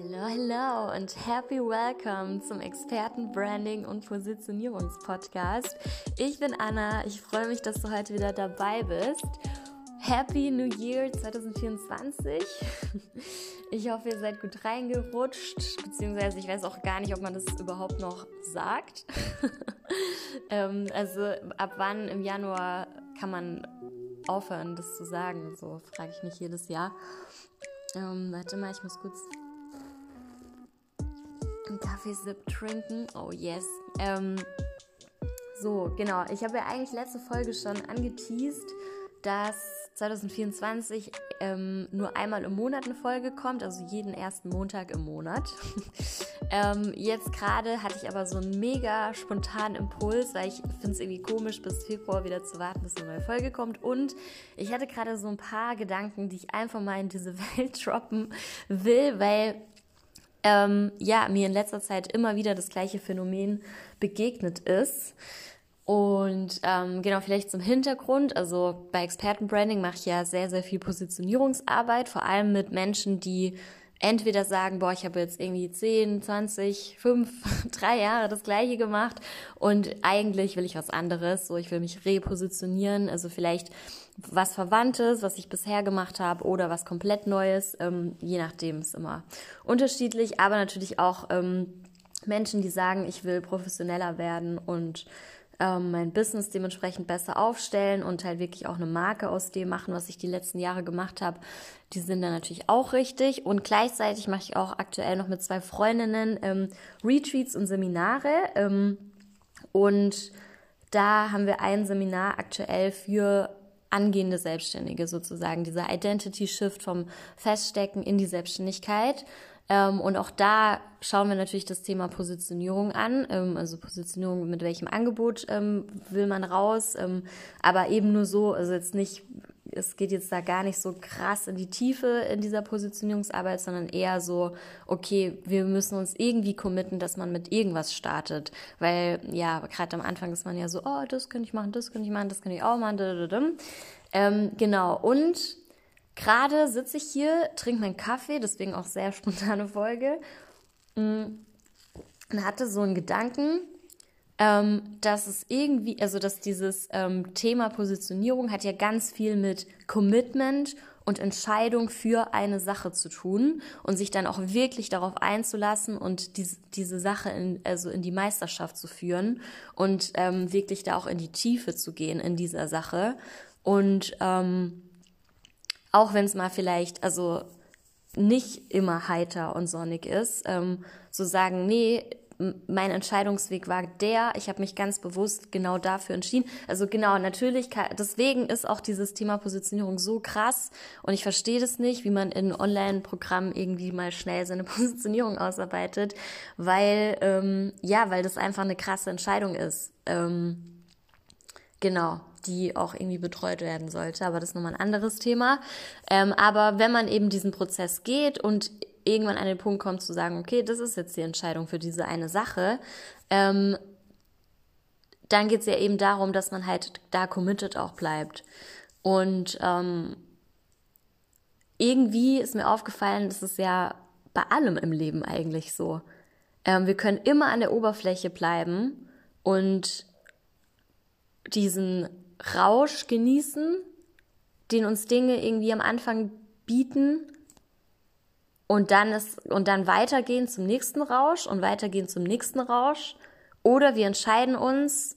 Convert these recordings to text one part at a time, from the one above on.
Hallo, hallo und happy welcome zum Experten-Branding und Positionierungspodcast. Ich bin Anna, ich freue mich, dass du heute wieder dabei bist. Happy New Year 2024. Ich hoffe, ihr seid gut reingerutscht, beziehungsweise ich weiß auch gar nicht, ob man das überhaupt noch sagt. Ähm, also ab wann im Januar kann man aufhören, das zu sagen? So frage ich mich jedes Jahr. Ähm, warte mal, ich muss kurz einen Kaffeesip trinken. Oh yes. Ähm, so, genau. Ich habe ja eigentlich letzte Folge schon angeteased, dass 2024 ähm, nur einmal im Monat eine Folge kommt, also jeden ersten Montag im Monat. ähm, jetzt gerade hatte ich aber so einen mega spontanen Impuls, weil ich finde es irgendwie komisch, bis Februar wieder zu warten, bis eine neue Folge kommt. Und ich hatte gerade so ein paar Gedanken, die ich einfach mal in diese Welt droppen will, weil ähm, ja, mir in letzter Zeit immer wieder das gleiche Phänomen begegnet ist. Und ähm, genau, vielleicht zum Hintergrund. Also bei Expertenbranding mache ich ja sehr, sehr viel Positionierungsarbeit, vor allem mit Menschen, die entweder sagen, boah, ich habe jetzt irgendwie 10, 20, 5, 3 Jahre das gleiche gemacht und eigentlich will ich was anderes, so ich will mich repositionieren, also vielleicht was Verwandtes, was ich bisher gemacht habe oder was komplett Neues, ähm, je nachdem ist immer unterschiedlich, aber natürlich auch ähm, Menschen, die sagen, ich will professioneller werden und ähm, mein Business dementsprechend besser aufstellen und halt wirklich auch eine Marke aus dem machen, was ich die letzten Jahre gemacht habe. Die sind dann natürlich auch richtig. Und gleichzeitig mache ich auch aktuell noch mit zwei Freundinnen ähm, Retreats und Seminare. Ähm, und da haben wir ein Seminar aktuell für angehende Selbstständige sozusagen, dieser Identity Shift vom Feststecken in die Selbstständigkeit. Ähm, und auch da schauen wir natürlich das Thema Positionierung an. Ähm, also Positionierung, mit welchem Angebot ähm, will man raus. Ähm, aber eben nur so, also jetzt nicht, es geht jetzt da gar nicht so krass in die Tiefe in dieser Positionierungsarbeit, sondern eher so, okay, wir müssen uns irgendwie committen, dass man mit irgendwas startet. Weil ja, gerade am Anfang ist man ja so, oh, das könnte ich machen, das könnte ich machen, das könnte ich auch machen. Ähm, genau. Und Gerade sitze ich hier, trinke meinen Kaffee, deswegen auch sehr spontane Folge. Mm, und hatte so einen Gedanken, ähm, dass es irgendwie, also dass dieses ähm, Thema Positionierung hat ja ganz viel mit Commitment und Entscheidung für eine Sache zu tun und sich dann auch wirklich darauf einzulassen und die, diese Sache in, also in die Meisterschaft zu führen und ähm, wirklich da auch in die Tiefe zu gehen in dieser Sache. Und ähm, auch wenn es mal vielleicht, also nicht immer heiter und sonnig ist, ähm, so sagen, nee, mein Entscheidungsweg war der, ich habe mich ganz bewusst genau dafür entschieden. Also genau, natürlich, deswegen ist auch dieses Thema Positionierung so krass und ich verstehe das nicht, wie man in Online-Programmen irgendwie mal schnell seine Positionierung ausarbeitet, weil, ähm, ja, weil das einfach eine krasse Entscheidung ist. Ähm, genau die auch irgendwie betreut werden sollte. Aber das ist nochmal ein anderes Thema. Ähm, aber wenn man eben diesen Prozess geht und irgendwann an den Punkt kommt zu sagen, okay, das ist jetzt die Entscheidung für diese eine Sache, ähm, dann geht es ja eben darum, dass man halt da committed auch bleibt. Und ähm, irgendwie ist mir aufgefallen, das ist ja bei allem im Leben eigentlich so. Ähm, wir können immer an der Oberfläche bleiben und diesen Rausch genießen, den uns Dinge irgendwie am Anfang bieten und dann ist, und dann weitergehen zum nächsten Rausch und weitergehen zum nächsten Rausch. Oder wir entscheiden uns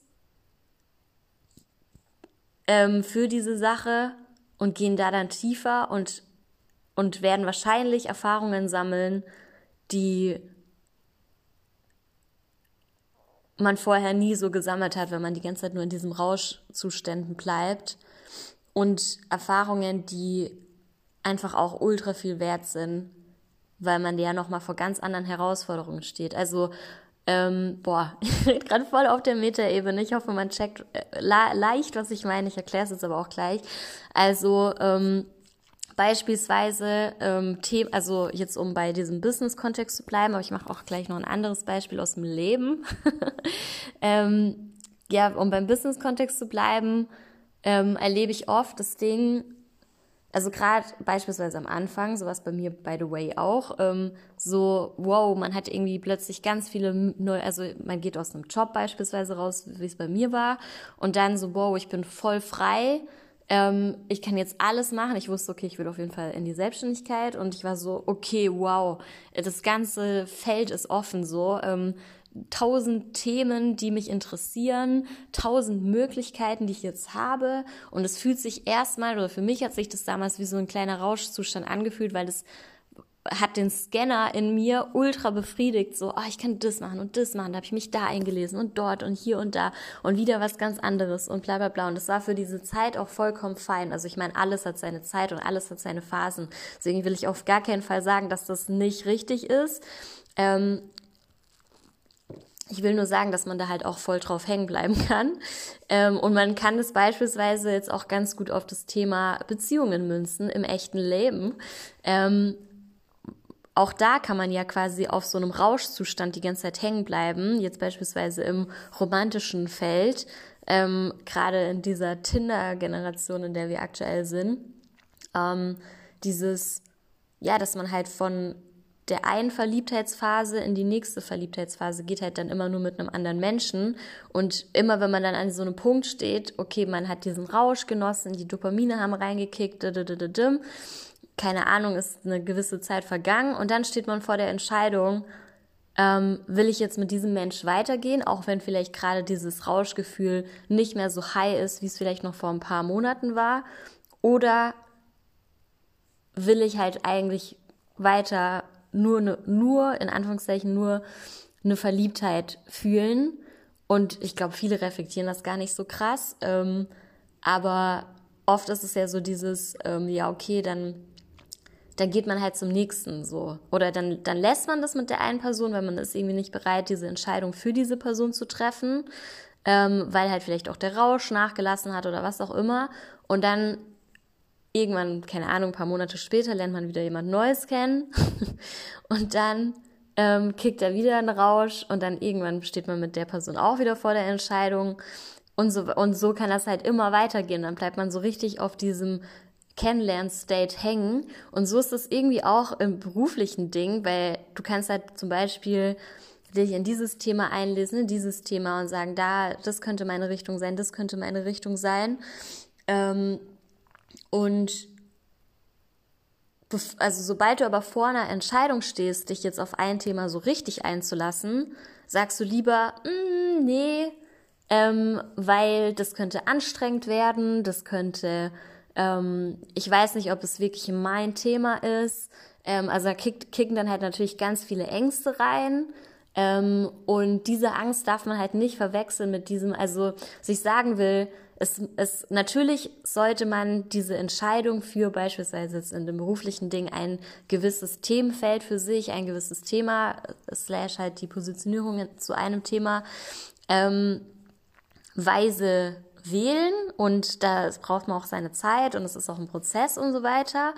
ähm, für diese Sache und gehen da dann tiefer und, und werden wahrscheinlich Erfahrungen sammeln, die man vorher nie so gesammelt hat, wenn man die ganze Zeit nur in diesem Rauschzuständen bleibt. Und Erfahrungen, die einfach auch ultra viel wert sind, weil man ja nochmal vor ganz anderen Herausforderungen steht. Also, ähm, boah, ich rede gerade voll auf der Metaebene. Ich hoffe, man checkt äh, leicht, was ich meine. Ich erkläre es jetzt aber auch gleich. Also, ähm, Beispielsweise, ähm, The also jetzt um bei diesem Business-Kontext zu bleiben, aber ich mache auch gleich noch ein anderes Beispiel aus dem Leben. ähm, ja, um beim Business-Kontext zu bleiben, ähm, erlebe ich oft das Ding, also gerade beispielsweise am Anfang, sowas bei mir by the way auch, ähm, so, wow, man hat irgendwie plötzlich ganz viele neue, also man geht aus einem Job beispielsweise raus, wie es bei mir war, und dann so, wow, ich bin voll frei, ähm, ich kann jetzt alles machen. Ich wusste, okay, ich will auf jeden Fall in die Selbstständigkeit und ich war so, okay, wow, das ganze Feld ist offen so. Ähm, tausend Themen, die mich interessieren, tausend Möglichkeiten, die ich jetzt habe. Und es fühlt sich erstmal, oder für mich hat sich das damals wie so ein kleiner Rauschzustand angefühlt, weil das hat den Scanner in mir ultra befriedigt, so, oh, ich kann das machen und das machen, da habe ich mich da eingelesen und dort und hier und da und wieder was ganz anderes und bla bla bla. Und das war für diese Zeit auch vollkommen fein. Also ich meine, alles hat seine Zeit und alles hat seine Phasen. Deswegen will ich auf gar keinen Fall sagen, dass das nicht richtig ist. Ähm, ich will nur sagen, dass man da halt auch voll drauf hängen bleiben kann. Ähm, und man kann es beispielsweise jetzt auch ganz gut auf das Thema Beziehungen münzen im echten Leben. Ähm, auch da kann man ja quasi auf so einem Rauschzustand die ganze Zeit hängen bleiben. Jetzt beispielsweise im romantischen Feld, ähm, gerade in dieser Tinder-Generation, in der wir aktuell sind. Ähm, dieses, ja, dass man halt von der einen Verliebtheitsphase in die nächste Verliebtheitsphase geht halt dann immer nur mit einem anderen Menschen. Und immer wenn man dann an so einem Punkt steht, okay, man hat diesen Rausch genossen, die Dopamine haben reingekickt, keine Ahnung, ist eine gewisse Zeit vergangen und dann steht man vor der Entscheidung, ähm, will ich jetzt mit diesem Mensch weitergehen, auch wenn vielleicht gerade dieses Rauschgefühl nicht mehr so high ist, wie es vielleicht noch vor ein paar Monaten war, oder will ich halt eigentlich weiter nur, ne, nur, in Anführungszeichen, nur eine Verliebtheit fühlen. Und ich glaube, viele reflektieren das gar nicht so krass. Ähm, aber oft ist es ja so dieses, ähm, ja, okay, dann, dann geht man halt zum nächsten so. Oder dann, dann lässt man das mit der einen Person, weil man ist irgendwie nicht bereit, diese Entscheidung für diese Person zu treffen, ähm, weil halt vielleicht auch der Rausch nachgelassen hat oder was auch immer. Und dann irgendwann, keine Ahnung, ein paar Monate später lernt man wieder jemand Neues kennen und dann ähm, kickt er wieder einen Rausch und dann irgendwann steht man mit der Person auch wieder vor der Entscheidung und so, und so kann das halt immer weitergehen. Dann bleibt man so richtig auf diesem Kennenlern-State hängen und so ist es irgendwie auch im beruflichen Ding, weil du kannst halt zum Beispiel dich in dieses Thema einlesen, in dieses Thema und sagen, da, das könnte meine Richtung sein, das könnte meine Richtung sein. Ähm, und also sobald du aber vor einer Entscheidung stehst, dich jetzt auf ein Thema so richtig einzulassen, sagst du lieber, mm, nee, ähm, weil das könnte anstrengend werden, das könnte, ähm, ich weiß nicht, ob es wirklich mein Thema ist. Ähm, also da kick, kicken dann halt natürlich ganz viele Ängste rein. Ähm, und diese Angst darf man halt nicht verwechseln mit diesem, also was ich sagen will, es, es, natürlich sollte man diese Entscheidung für beispielsweise jetzt in dem beruflichen Ding ein gewisses Themenfeld für sich, ein gewisses Thema, slash halt die Positionierung zu einem Thema, ähm, weise wählen und da braucht man auch seine Zeit und es ist auch ein Prozess und so weiter.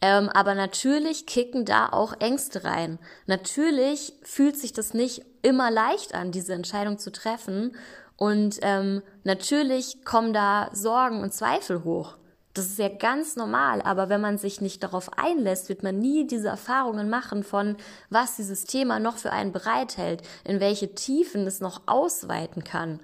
Ähm, aber natürlich kicken da auch Ängste rein. Natürlich fühlt sich das nicht immer leicht an, diese Entscheidung zu treffen. Und ähm, natürlich kommen da Sorgen und Zweifel hoch. Das ist ja ganz normal, aber wenn man sich nicht darauf einlässt, wird man nie diese Erfahrungen machen von, was dieses Thema noch für einen bereithält, in welche Tiefen es noch ausweiten kann.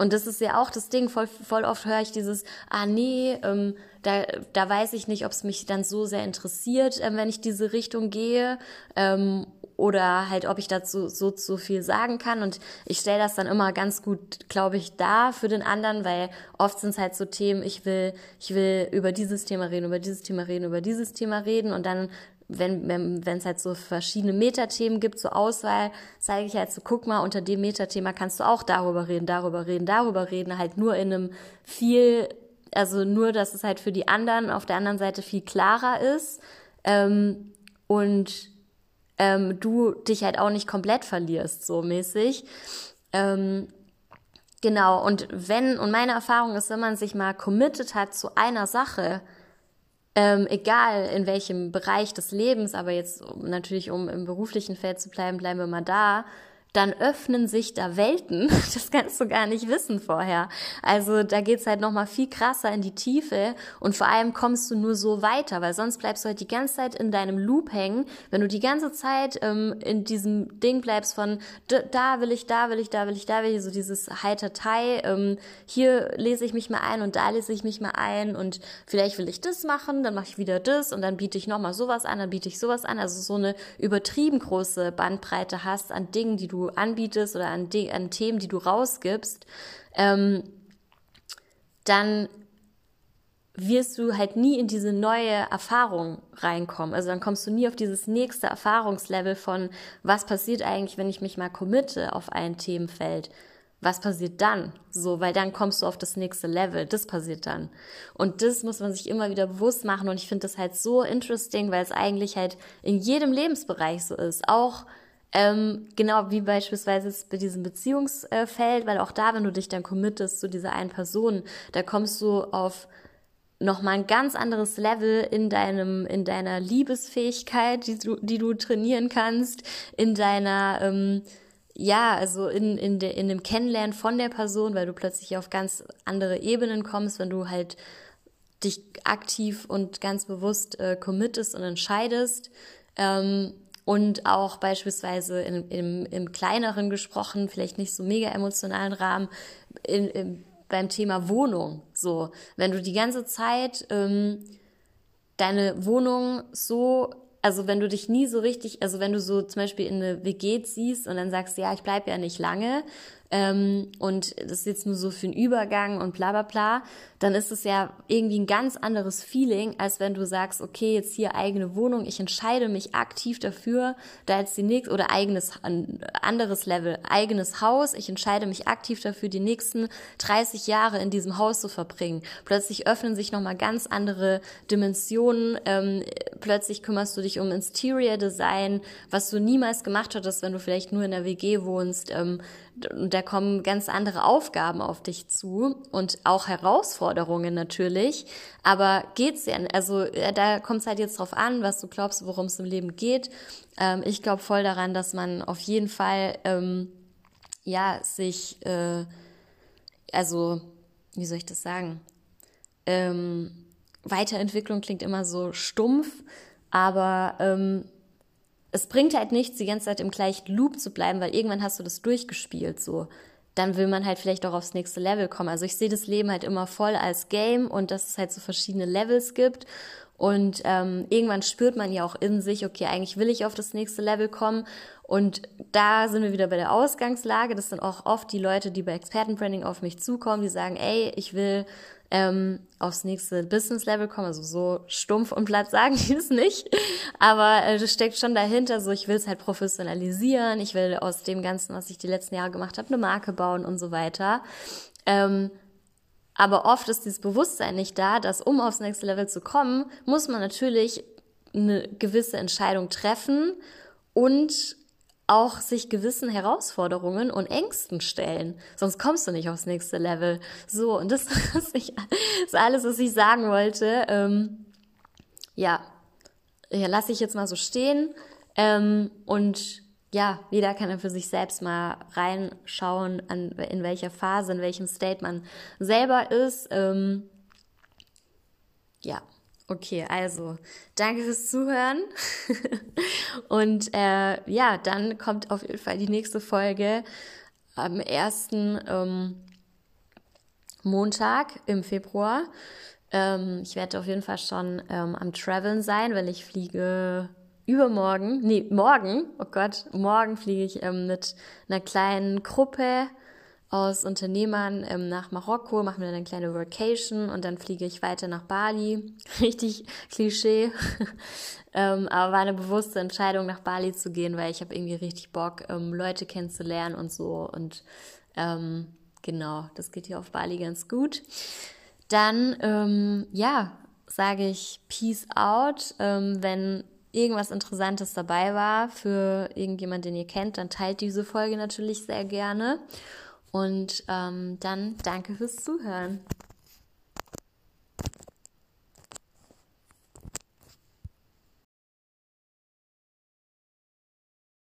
Und das ist ja auch das Ding, voll, voll oft höre ich dieses, ah nee, ähm, da, da weiß ich nicht, ob es mich dann so sehr interessiert, ähm, wenn ich diese Richtung gehe. Ähm, oder halt, ob ich dazu so, so viel sagen kann. Und ich stelle das dann immer ganz gut, glaube ich, da für den anderen, weil oft sind es halt so Themen, ich will, ich will über dieses Thema reden, über dieses Thema reden, über dieses Thema reden und dann wenn wenn es halt so verschiedene Metathemen gibt zur Auswahl, zeige ich halt so, guck mal, unter dem Metathema kannst du auch darüber reden, darüber reden, darüber reden, halt nur in einem viel, also nur, dass es halt für die anderen auf der anderen Seite viel klarer ist. Ähm, und ähm, du dich halt auch nicht komplett verlierst, so mäßig. Ähm, genau, und wenn, und meine Erfahrung ist, wenn man sich mal committed hat zu einer Sache, ähm, egal in welchem Bereich des Lebens, aber jetzt natürlich, um im beruflichen Feld zu bleiben, bleiben wir mal da, dann öffnen sich da Welten. Das kannst du gar nicht wissen vorher. Also da geht's halt nochmal viel krasser in die Tiefe und vor allem kommst du nur so weiter, weil sonst bleibst du halt die ganze Zeit in deinem Loop hängen. Wenn du die ganze Zeit ähm, in diesem Ding bleibst von da will ich, da will ich, da will ich, da will ich, so dieses Heitertei, ähm, hier lese ich mich mal ein und da lese ich mich mal ein und vielleicht will ich das machen, dann mache ich wieder das und dann biete ich nochmal sowas an, dann biete ich sowas an. Also so eine übertrieben große Bandbreite hast an Dingen, die du anbietest oder an, an Themen, die du rausgibst, ähm, dann wirst du halt nie in diese neue Erfahrung reinkommen. Also dann kommst du nie auf dieses nächste Erfahrungslevel von, was passiert eigentlich, wenn ich mich mal committe auf ein Themenfeld. Was passiert dann? So, weil dann kommst du auf das nächste Level. Das passiert dann. Und das muss man sich immer wieder bewusst machen. Und ich finde das halt so interesting, weil es eigentlich halt in jedem Lebensbereich so ist. Auch ähm, genau wie beispielsweise bei diesem Beziehungsfeld, weil auch da, wenn du dich dann committest zu dieser einen Person, da kommst du auf nochmal ein ganz anderes Level in deinem, in deiner Liebesfähigkeit, die du, die du trainieren kannst, in deiner, ähm, ja, also in, in, de, in dem Kennenlernen von der Person, weil du plötzlich auf ganz andere Ebenen kommst, wenn du halt dich aktiv und ganz bewusst äh, committest und entscheidest. Ähm, und auch beispielsweise in, im, im kleineren gesprochen, vielleicht nicht so mega emotionalen Rahmen, in, in, beim Thema Wohnung. So, wenn du die ganze Zeit ähm, deine Wohnung so, also wenn du dich nie so richtig, also wenn du so zum Beispiel in eine WG ziehst und dann sagst, ja, ich bleib ja nicht lange, ähm, und das ist jetzt nur so für einen Übergang und bla bla bla, dann ist es ja irgendwie ein ganz anderes Feeling, als wenn du sagst, okay, jetzt hier eigene Wohnung, ich entscheide mich aktiv dafür, da jetzt die nächste, oder eigenes, anderes Level, eigenes Haus, ich entscheide mich aktiv dafür, die nächsten 30 Jahre in diesem Haus zu verbringen. Plötzlich öffnen sich nochmal ganz andere Dimensionen, ähm, plötzlich kümmerst du dich um Interior Design, was du niemals gemacht hattest, wenn du vielleicht nur in der WG wohnst, ähm, da kommen ganz andere Aufgaben auf dich zu und auch Herausforderungen natürlich. Aber geht's ja, also da kommt es halt jetzt drauf an, was du glaubst, worum es im Leben geht. Ähm, ich glaube voll daran, dass man auf jeden Fall ähm, ja sich, äh, also wie soll ich das sagen? Ähm, Weiterentwicklung klingt immer so stumpf, aber ähm, es bringt halt nichts, die ganze Zeit im gleichen Loop zu bleiben, weil irgendwann hast du das durchgespielt, so. Dann will man halt vielleicht auch aufs nächste Level kommen. Also ich sehe das Leben halt immer voll als Game und dass es halt so verschiedene Levels gibt. Und ähm, irgendwann spürt man ja auch in sich, okay, eigentlich will ich auf das nächste Level kommen. Und da sind wir wieder bei der Ausgangslage. Das sind auch oft die Leute, die bei Expertenbranding auf mich zukommen, die sagen, ey, ich will ähm, aufs nächste Business-Level kommen. Also so stumpf und platt sagen die es nicht. Aber äh, das steckt schon dahinter, so ich will es halt professionalisieren, ich will aus dem Ganzen, was ich die letzten Jahre gemacht habe, eine Marke bauen und so weiter. Ähm, aber oft ist dieses Bewusstsein nicht da, dass um aufs nächste Level zu kommen, muss man natürlich eine gewisse Entscheidung treffen und auch sich gewissen Herausforderungen und Ängsten stellen. Sonst kommst du nicht aufs nächste Level. So, und das ist alles, was ich sagen wollte. Ähm, ja, ja lasse ich jetzt mal so stehen. Ähm, und ja, jeder kann dann für sich selbst mal reinschauen, an, in welcher Phase, in welchem State man selber ist. Ähm, ja. Okay, also danke fürs Zuhören. Und äh, ja, dann kommt auf jeden Fall die nächste Folge am ersten ähm, Montag im Februar. Ähm, ich werde auf jeden Fall schon ähm, am Traveln sein, weil ich fliege übermorgen, nee, morgen, oh Gott, morgen fliege ich ähm, mit einer kleinen Gruppe aus Unternehmern ähm, nach Marokko, machen wir dann eine kleine Vacation und dann fliege ich weiter nach Bali. Richtig Klischee. ähm, aber war eine bewusste Entscheidung, nach Bali zu gehen, weil ich habe irgendwie richtig Bock, ähm, Leute kennenzulernen und so. Und ähm, genau, das geht hier auf Bali ganz gut. Dann, ähm, ja, sage ich Peace out. Ähm, wenn irgendwas Interessantes dabei war für irgendjemand, den ihr kennt, dann teilt diese Folge natürlich sehr gerne. Und ähm, dann danke fürs Zuhören.